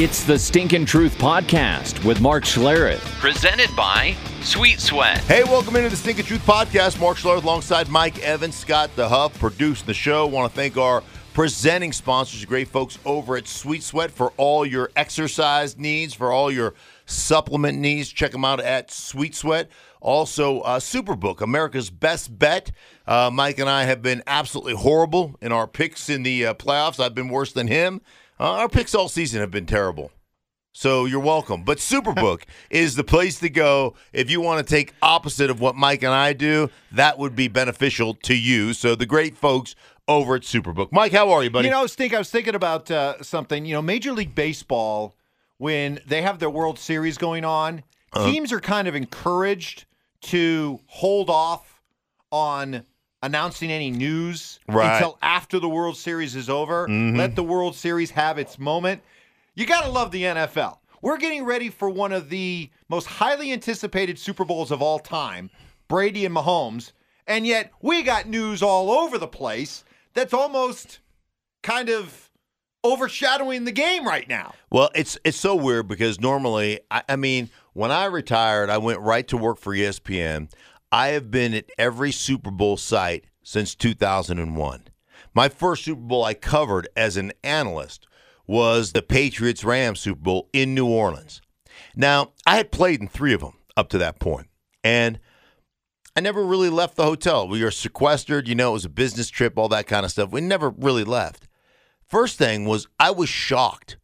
It's the Stinkin' Truth Podcast with Mark Schlereth. Presented by Sweet Sweat. Hey, welcome into the Stinkin' Truth Podcast. Mark Schlereth alongside Mike Evans, Scott the Huff, producing the show. Want to thank our presenting sponsors, great folks over at Sweet Sweat for all your exercise needs, for all your supplement needs. Check them out at Sweet Sweat. Also, uh, Superbook, America's best bet. Uh, Mike and I have been absolutely horrible in our picks in the uh, playoffs. I've been worse than him. Uh, our picks all season have been terrible. So you're welcome. But Superbook is the place to go if you want to take opposite of what Mike and I do. That would be beneficial to you. So the great folks over at Superbook. Mike, how are you, buddy? You know, I was thinking, I was thinking about uh, something. You know, Major League Baseball, when they have their World Series going on, Uh-huh. teams are kind of encouraged to hold off on announcing any news Right. Mm-hmm. until after the World Series is over. Let the World Series have its moment. You got to love the NFL. We're getting ready for one of the most highly anticipated Super Bowls of all time, Brady and Mahomes, and yet we got news all over the place that's almost kind of overshadowing the game right now. Well, it's it's so weird because normally, I, I mean, when I retired, I went right to work for ESPN. I have been at every Super Bowl site since 2001. My first Super Bowl I covered as an analyst was the Patriots Rams Super Bowl in New Orleans. Now, I had played in three of them up to that point, and I never really left the hotel. We were sequestered, you know, it was a business trip, all that kind of stuff. We never really left. First thing was I was shocked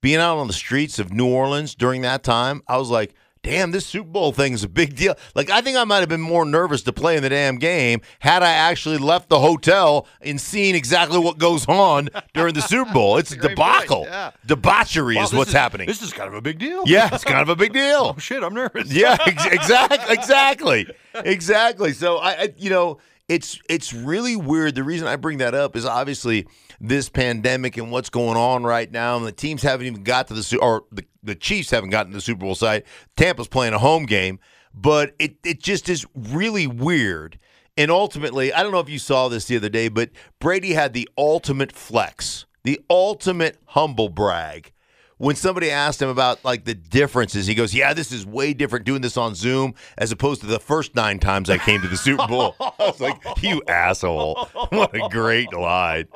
being out on the streets of New Orleans during that time. I was like, damn, this Super Bowl thing is a big deal. Like, I think I might have been more nervous to play in the damn game had I actually left the hotel and seen exactly what goes on during the Super Bowl. It's a debacle. yeah. Debauchery Wow, is what's happening. This is kind of a big deal. yeah, it's kind of a big deal. Oh shit, I'm nervous. Yeah, ex- exactly, exactly, exactly. So I, I, you know, it's it's really weird. The reason I bring that up is obviously this pandemic and what's going on right now, and the teams haven't even got to the or the the Chiefs haven't gotten to the Super Bowl site. Tampa's playing a home game, but it it just is really weird. And ultimately, I don't know if you saw this the other day, but Brady had the ultimate flex, the ultimate humble brag when somebody asked him about like the differences, he goes, "Yeah, this is way different doing this on Zoom as opposed to the first nine times I came to the Super Bowl." I was like, "You asshole! What a great line!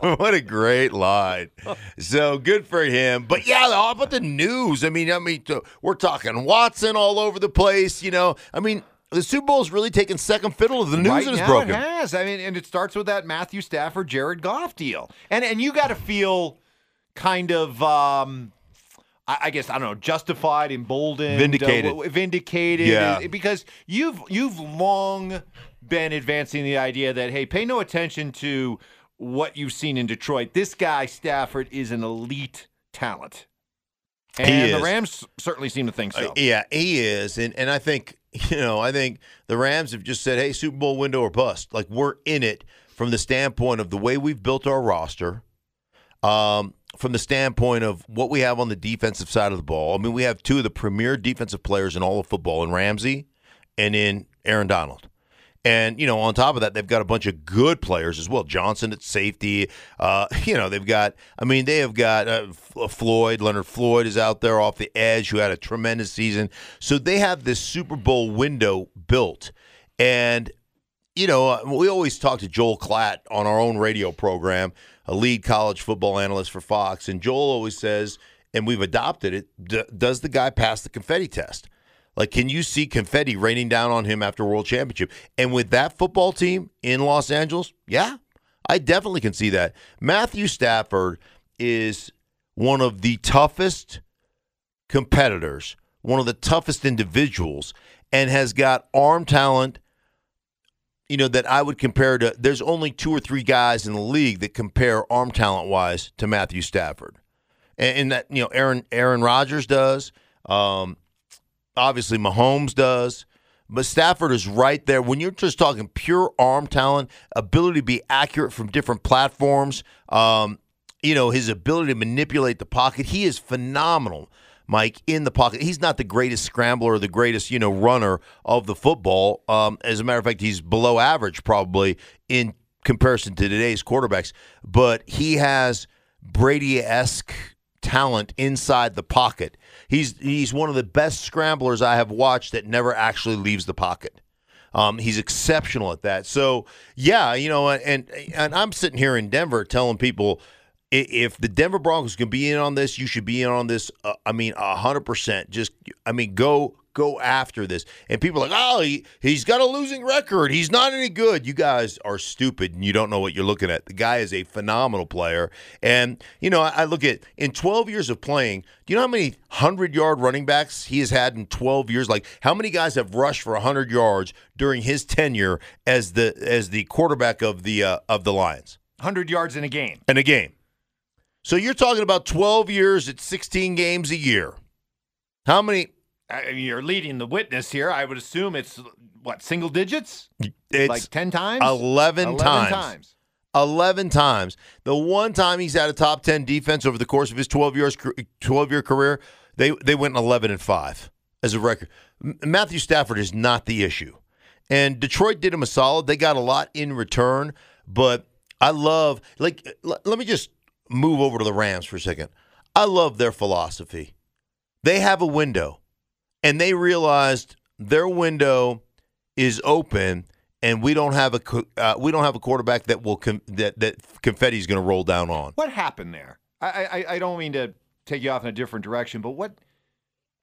What a great line!" So good for him. But yeah, all about the news? I mean, I mean, we're talking Watson all over the place. You know, I mean. The Super Bowl is really taking second fiddle to the news right that is broken. It has. I mean, and it starts with that Matthew Stafford, Jared Goff deal, and and you got to feel kind of. um I I guess I don't know, justified, emboldened, Vindicated. uh, vindicated, Yeah. uh, because you've you've long been advancing the idea that hey, pay no attention to what you've seen in Detroit. This guy Stafford is an elite talent, and He the. Rams certainly seem to think so. Uh, yeah, he is, and and I think you know, I think the Rams have just said, "Hey, Super Bowl window or bust." Like we're in it from the standpoint of the way we've built our roster, um, from the standpoint of what we have on the defensive side of the ball. I mean, we have two of the premier defensive players in all of football, in Ramsey and in Aaron Donald. And you know, on top of that, they've got a bunch of good players as well. Johnson at safety. Uh, you know, they've got. I mean, they have got uh, Floyd. Leonard Floyd is out there off the edge, who had a tremendous season. So they have this Super Bowl window built, and you know, uh, we always talk to Joel Klatt on our own radio program, a lead college football analyst for Fox, and Joel always says, and we've adopted it. D- does the guy pass the confetti test? Like, can you see confetti raining down on him after World Championship? And with that football team in Los Angeles, yeah, I definitely can see that. Matthew Stafford is one of the toughest competitors, one of the toughest individuals, and has got arm talent. You know that I would compare to. There's only two or three guys in the league that compare arm talent wise to Matthew Stafford, and, and that you know Aaron Aaron Rodgers does. Um, obviously Mahomes does. But Stafford is right there. When you're just talking pure arm talent, ability to be accurate from different platforms, um, you know, his ability to manipulate the pocket, he is phenomenal, Mike, in the pocket. He's not the greatest scrambler the greatest, you know, runner of the football. Um, as a matter of fact, he's below average probably in comparison to today's quarterbacks. But he has Brady esque talent inside the pocket. He's he's one of the best scramblers I have watched that never actually leaves the pocket. Um, he's exceptional at that. So yeah, you know, and and I'm sitting here in Denver telling people if the Denver Broncos can be in on this, you should be in on this. Uh, I mean, hundred percent. Just, I mean, go go after this. And people are like, oh, he, he's got a losing record. He's not any good. You guys are stupid and you don't know what you're looking at. The guy is a phenomenal player. And, you know, I, I look at in 12 years of playing, do you know how many 100 yard running backs he has had in 12 years? Like, how many guys have rushed for 100 yards during his tenure as the as the quarterback of the uh, of the Lions? 100 yards in a game. In a game. So you're talking about 12 years at 16 games a year. How many? I mean, you're leading the witness here. I would assume it's what single digits, It's like 10 times, 11, 11 times. times. 11 times. The one time he's had a top 10 defense over the course of his 12 years 12 year career, they they went 11 and 5 as a record. Matthew Stafford is not the issue. And Detroit did him a solid. They got a lot in return, but I love like l- let me just move over to the Rams for a second. I love their philosophy. They have a window and they realized their window is open and we don't have a uh, we don't have a quarterback that will com- that that confetti is going to roll down on. What happened there? I, I I don't mean to take you off in a different direction, but what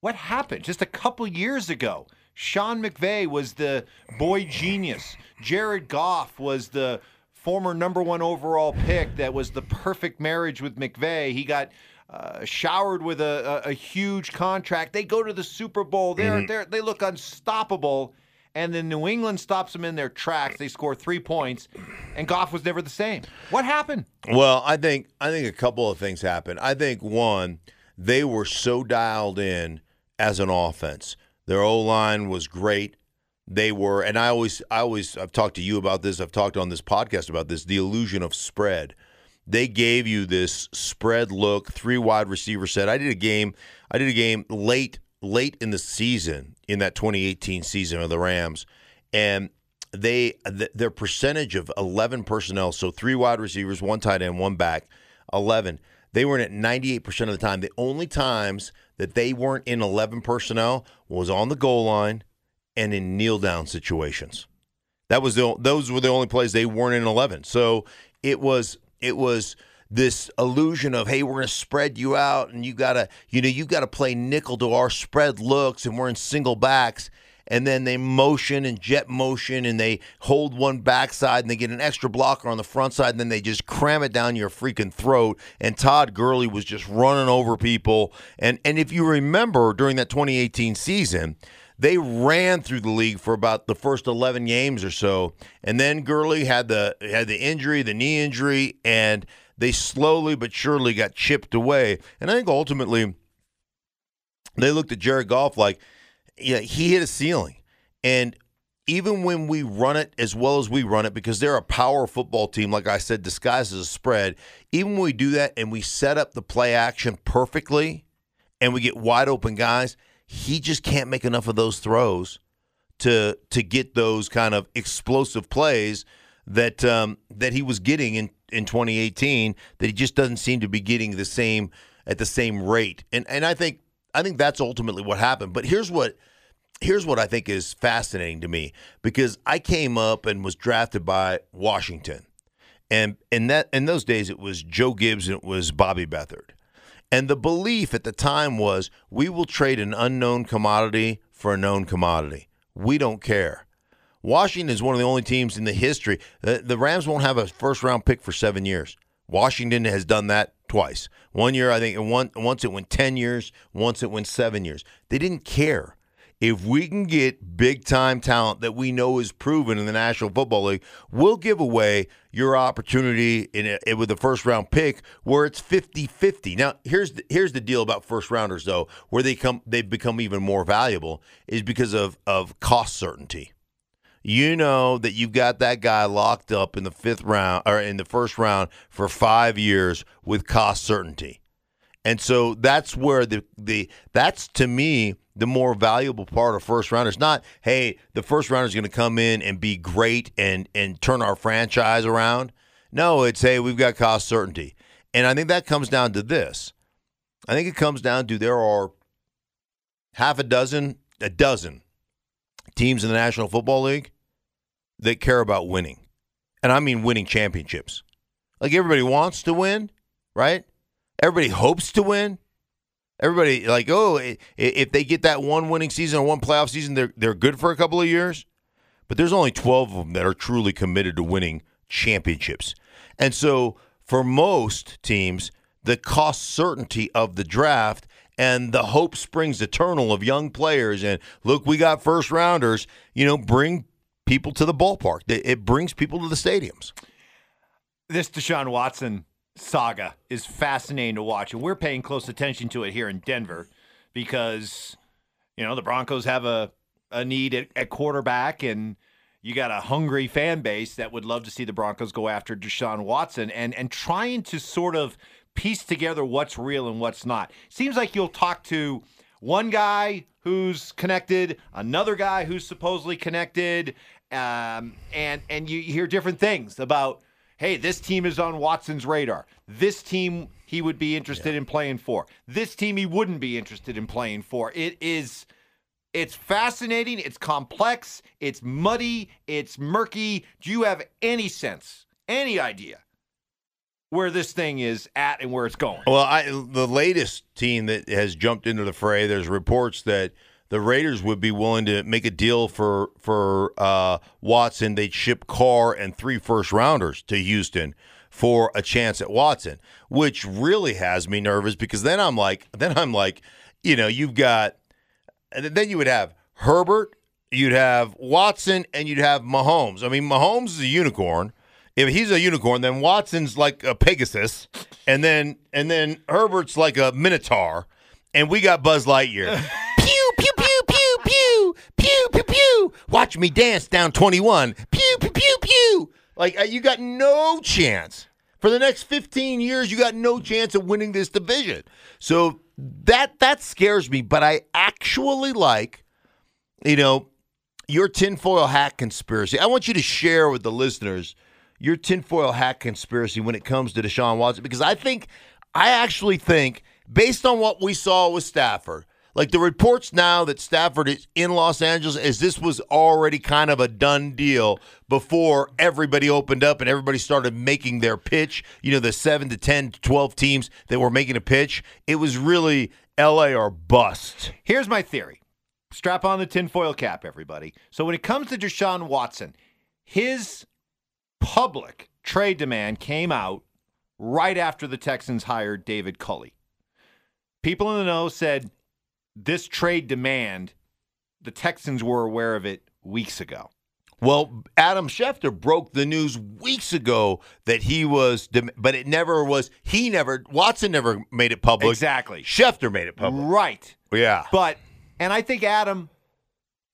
what happened just a couple years ago? Sean McVay was the boy genius. Jared Goff was the former number one overall pick that was the perfect marriage with McVay. He got uh, showered with a, a, a huge contract. They go to the Super Bowl. They're, they're, they look unstoppable. And then New England stops them in their tracks. They score three points, and Goff was never the same. What happened? Well, I think I think a couple of things happened. I think one, they were so dialed in as an offense. Their O line was great. They were, and I always, I always, I've talked to you about this. I've talked on this podcast about this. The illusion of spread. They gave you this spread look, three wide receiver set. I did a game. I did a game late, late in the season in that 2018 season of the Rams, and they th- their percentage of 11 personnel, so three wide receivers, one tight end, one back, 11. They were in at 98% of the time. The only times that they weren't in 11 personnel was on the goal line and in kneel down situations. That was the those were the only plays they weren't in 11. So it was it was this illusion of hey we're going to spread you out and you got to you know you got to play nickel to our spread looks and we're in single backs and then they motion and jet motion and they hold one backside and they get an extra blocker on the front side and then they just cram it down your freaking throat and Todd Gurley was just running over people and and if you remember during that 2018 season they ran through the league for about the first 11 games or so and then Gurley had the had the injury the knee injury and they slowly but surely got chipped away and I think ultimately they looked at Jared Goff like yeah, he hit a ceiling. And even when we run it as well as we run it, because they're a power football team, like I said, disguised as a spread, even when we do that and we set up the play action perfectly and we get wide open guys, he just can't make enough of those throws to to get those kind of explosive plays that um, that he was getting in, in 2018 that he just doesn't seem to be getting the same at the same rate. And and I think I think that's ultimately what happened. But here's what here's what I think is fascinating to me because I came up and was drafted by Washington. And in that in those days it was Joe Gibbs and it was Bobby Beathard. And the belief at the time was we will trade an unknown commodity for a known commodity. We don't care. Washington is one of the only teams in the history. The, the Rams won't have a first round pick for seven years. Washington has done that twice. One year, I think, one once it went ten years, once it went seven years. They didn't care. If we can get big time talent that we know is proven in the National Football League, we'll give away your opportunity in a, with a first round pick where it's 50-50. Now, here's the, here's the deal about first rounders though, where they come they become even more valuable is because of of cost certainty you know that you've got that guy locked up in the fifth round or in the first round for five years with cost certainty. And so that's where the the that's to me the more valuable part of first rounders. Not hey, the first rounder is going to come in and be great and and turn our franchise around. No, it's hey, we've got cost certainty. And I think that comes down to this. I think it comes down to there are half a dozen, a dozen teams in the National Football League that care about winning. And I mean winning championships. Like everybody wants to win, right? Everybody hopes to win. Everybody like, oh, if they get that one winning season or one playoff season, they're they're good for a couple of years. But there's only 12 of them that are truly committed to winning championships. And so for most teams, the cost certainty of the draft and the hope springs eternal of young players and look, we got first rounders, you know, bring people to the ballpark. It brings people to the stadiums. This Deshaun Watson saga is fascinating to watch, and we're paying close attention to it here in Denver because you know the Broncos have a a need at, at quarterback, and you got a hungry fan base that would love to see the Broncos go after Deshaun Watson, and and trying to sort of piece together what's real and what's not. Seems like you'll talk to one guy who's connected, another guy who's supposedly connected, um, and and you hear different things about hey, this team is on Watson's radar. This team he would be interested yeah. in playing for. This team he wouldn't be interested in playing for. It is it's fascinating, it's complex, it's muddy, it's murky. Do you have any sense, any idea where this thing is at and where it's going? Well, I, the latest team that has jumped into the fray, there's reports that the Raiders would be willing to make a deal for for uh, Watson. They'd ship Carr and three first rounders to Houston for a chance at Watson, which really has me nervous because then I'm like, then I'm like, you know, you've got, then you would have Herbert, you'd have Watson, and you'd have Mahomes. I mean, Mahomes is a unicorn. If he's a unicorn, then Watson's like a Pegasus, and then and then Herbert's like a Minotaur, and we got Buzz Lightyear. Watch me dance down 21. Pew, pew, pew, pew. Like, uh, you got no chance. For the next 15 years, you got no chance of winning this division. So that that scares me, but I actually like, you know, your tinfoil hat conspiracy. I want you to share with the listeners your tinfoil hat conspiracy when it comes to Deshaun Watson, because I think, I actually think, based on what we saw with Stafford, like the reports now that Stafford is in Los Angeles, as this was already kind of a done deal before everybody opened up and everybody started making their pitch. You know, the seven to 10 to 12 teams that were making a pitch. It was really LA or bust. Here's my theory strap on the tinfoil cap, everybody. So when it comes to Deshaun Watson, his public trade demand came out right after the Texans hired David Culley. People in the know said this trade demand, the Texans were aware of it weeks ago. Well, Adam Schefter broke the news weeks ago that he was, but it never was. He never, Watson never made it public. Exactly. Schefter made it public. Right. Yeah. But, and I think Adam,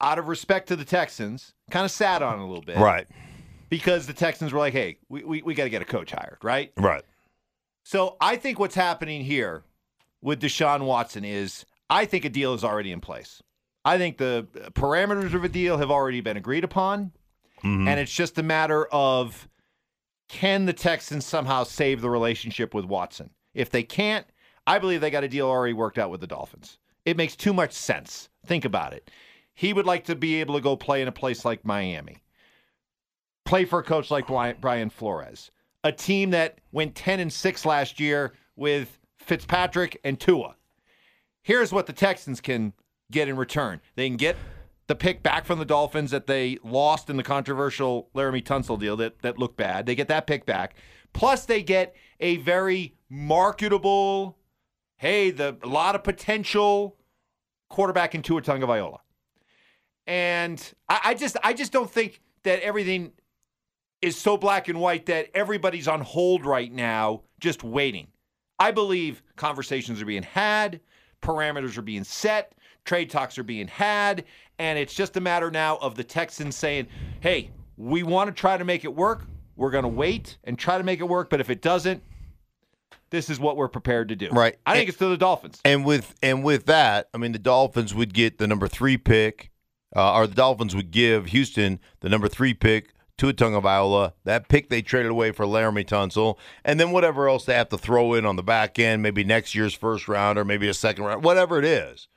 out of respect to the Texans, kind of sat on it a little bit. Right. Because the Texans were like, hey, we, we, we got to get a coach hired, right? Right. So I think what's happening here with Deshaun Watson is I think a deal is already in place. I think the parameters of a deal have already been agreed upon. Mm-hmm. And it's just a matter of can the Texans somehow save the relationship with Watson? If they can't, I believe they got a deal already worked out with the Dolphins. It makes too much sense. Think about it. He would like to be able to go play in a place like Miami, play for a coach like Brian Flores, a team that went 10 and 6 last year with Fitzpatrick and Tua here's what the Texans can get in return. They can get the pick back from the Dolphins that they lost in the controversial Laremy Tunsil deal that, that looked bad. They get that pick back. Plus, they get a very marketable, hey, the a lot of potential quarterback in Tua Tagovailoa. And I, I just I just don't think that everything is so black and white that everybody's on hold right now, just waiting. I believe conversations are being had parameters are being set, trade talks are being had, and it's just a matter now of the Texans saying, hey, we want to try to make it work. We're going to wait and try to make it work, but if it doesn't, this is what we're prepared to do. Right. I think and, it's to the Dolphins. And with and with that, I mean the Dolphins would get the number three pick, uh, or the Dolphins would give Houston the number three pick Tua Tagovailoa, that pick they traded away for Laremy Tunsil, and then whatever else they have to throw in on the back end, maybe next year's first round or maybe a second round, whatever it is.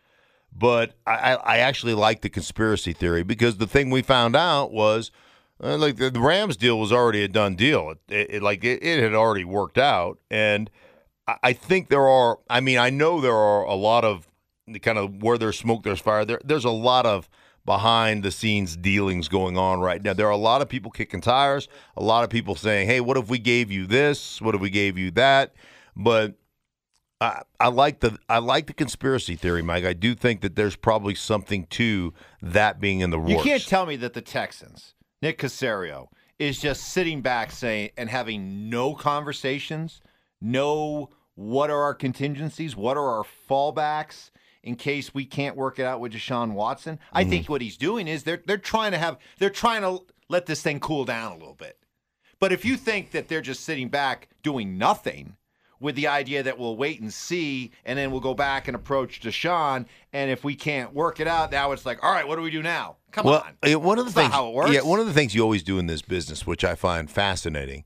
But I, I actually like the conspiracy theory because the thing we found out was uh, like the, the, Rams deal was already a done deal. It, it, it like it, it, had already worked out, and I, I, think there are. I mean, I know there are a lot of kind of where there's smoke, there's fire. There, there's a lot of behind the scenes dealings going on right now. There are a lot of people kicking tires, a lot of people saying, "Hey, what if we gave you this? What if we gave you that?" But I, I like the I like the conspiracy theory, Mike. I do think that there's probably something to that being in the works. You can't tell me that the Texans, Nick Caserio, is just sitting back saying and having no conversations, no what are our contingencies, what are our fallbacks, in case we can't work it out with Deshaun Watson. I mm-hmm. think what he's doing is they're they're trying to have they're trying to let this thing cool down a little bit. But if you think that they're just sitting back doing nothing with the idea that we'll wait and see and then we'll go back and approach Deshaun and if we can't work it out, now it's like, all right, what do we do now? Come well, on. One of the That's things how it works. Yeah, one of the things you always do in this business, which I find fascinating,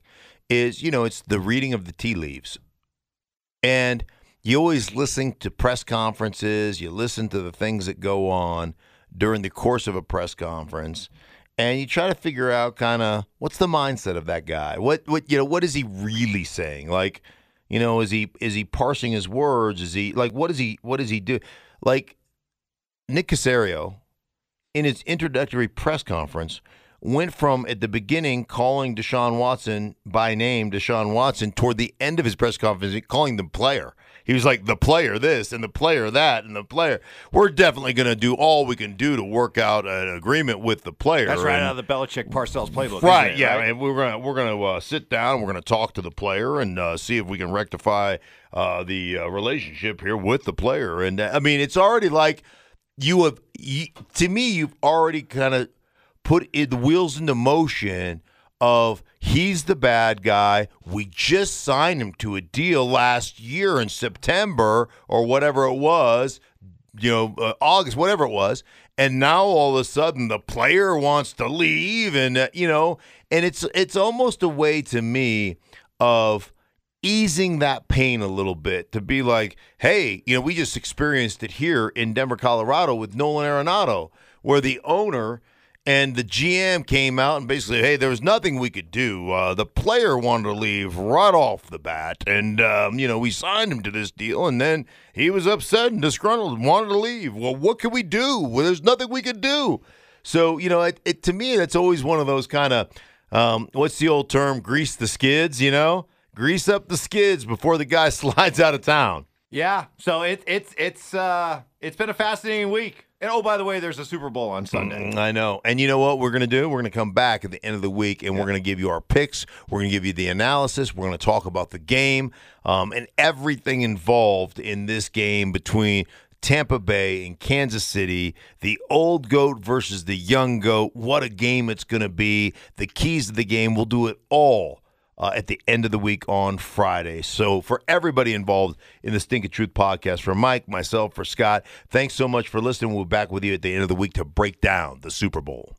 is you know, it's the reading of the tea leaves. And you always listen to press conferences, you listen to the things that go on during the course of a press conference, and you try to figure out kind of what's the mindset of that guy. What what you know, what is he really saying? Like, you know, is he is he parsing his words? Is he like what does he what does he do? Like Nick Caserio in his introductory press conference went from at the beginning calling Deshaun Watson by name, Deshaun Watson, toward the end of his press conference, calling the player. He was like the player this and the player that and the player. We're definitely going to do all we can do to work out an agreement with the player. That's right and, out of the Belichick Parcells playbook, right? It, yeah, right? and we're gonna we're gonna uh, sit down. We're gonna talk to the player and uh, see if we can rectify uh, the uh, relationship here with the player. And uh, I mean, it's already like you have you, to me. You've already kind of put it, the wheels into motion of he's the bad guy. We just signed him to a deal last year in September or whatever it was, you know, uh, August, whatever it was. And now all of a sudden the player wants to leave and uh, you know, and it's it's almost a way to me of easing that pain a little bit to be like, hey, you know, we just experienced it here in Denver, Colorado with Nolan Arenado, where the owner and the GM came out and basically, hey, there was nothing we could do. Uh, the player wanted to leave right off the bat, and um, you know we signed him to this deal, and then he was upset and disgruntled, and wanted to leave. Well, what could we do? Well, there's nothing we could do. So you know, it, it to me, that's always one of those kind of um, what's the old term? Grease the skids. You know, grease up the skids before the guy slides out of town. Yeah. So it's it's it's uh it's been a fascinating week. And oh, by the way, there's a Super Bowl on Sunday. Mm, I know. And you know what we're going to do? We're going to come back at the end of the week and yeah. we're going to give you our picks. We're going to give you the analysis. We're going to talk about the game um, and everything involved in this game between Tampa Bay and Kansas City, the old goat versus the young goat. What a game it's going to be. The keys to the game. We'll do it all uh, at the end of the week on Friday. So, for everybody involved in the Stinkin' Truth podcast, for Mike, myself, for Scott, thanks so much for listening. We'll be back with you at the end of the week to break down the Super Bowl.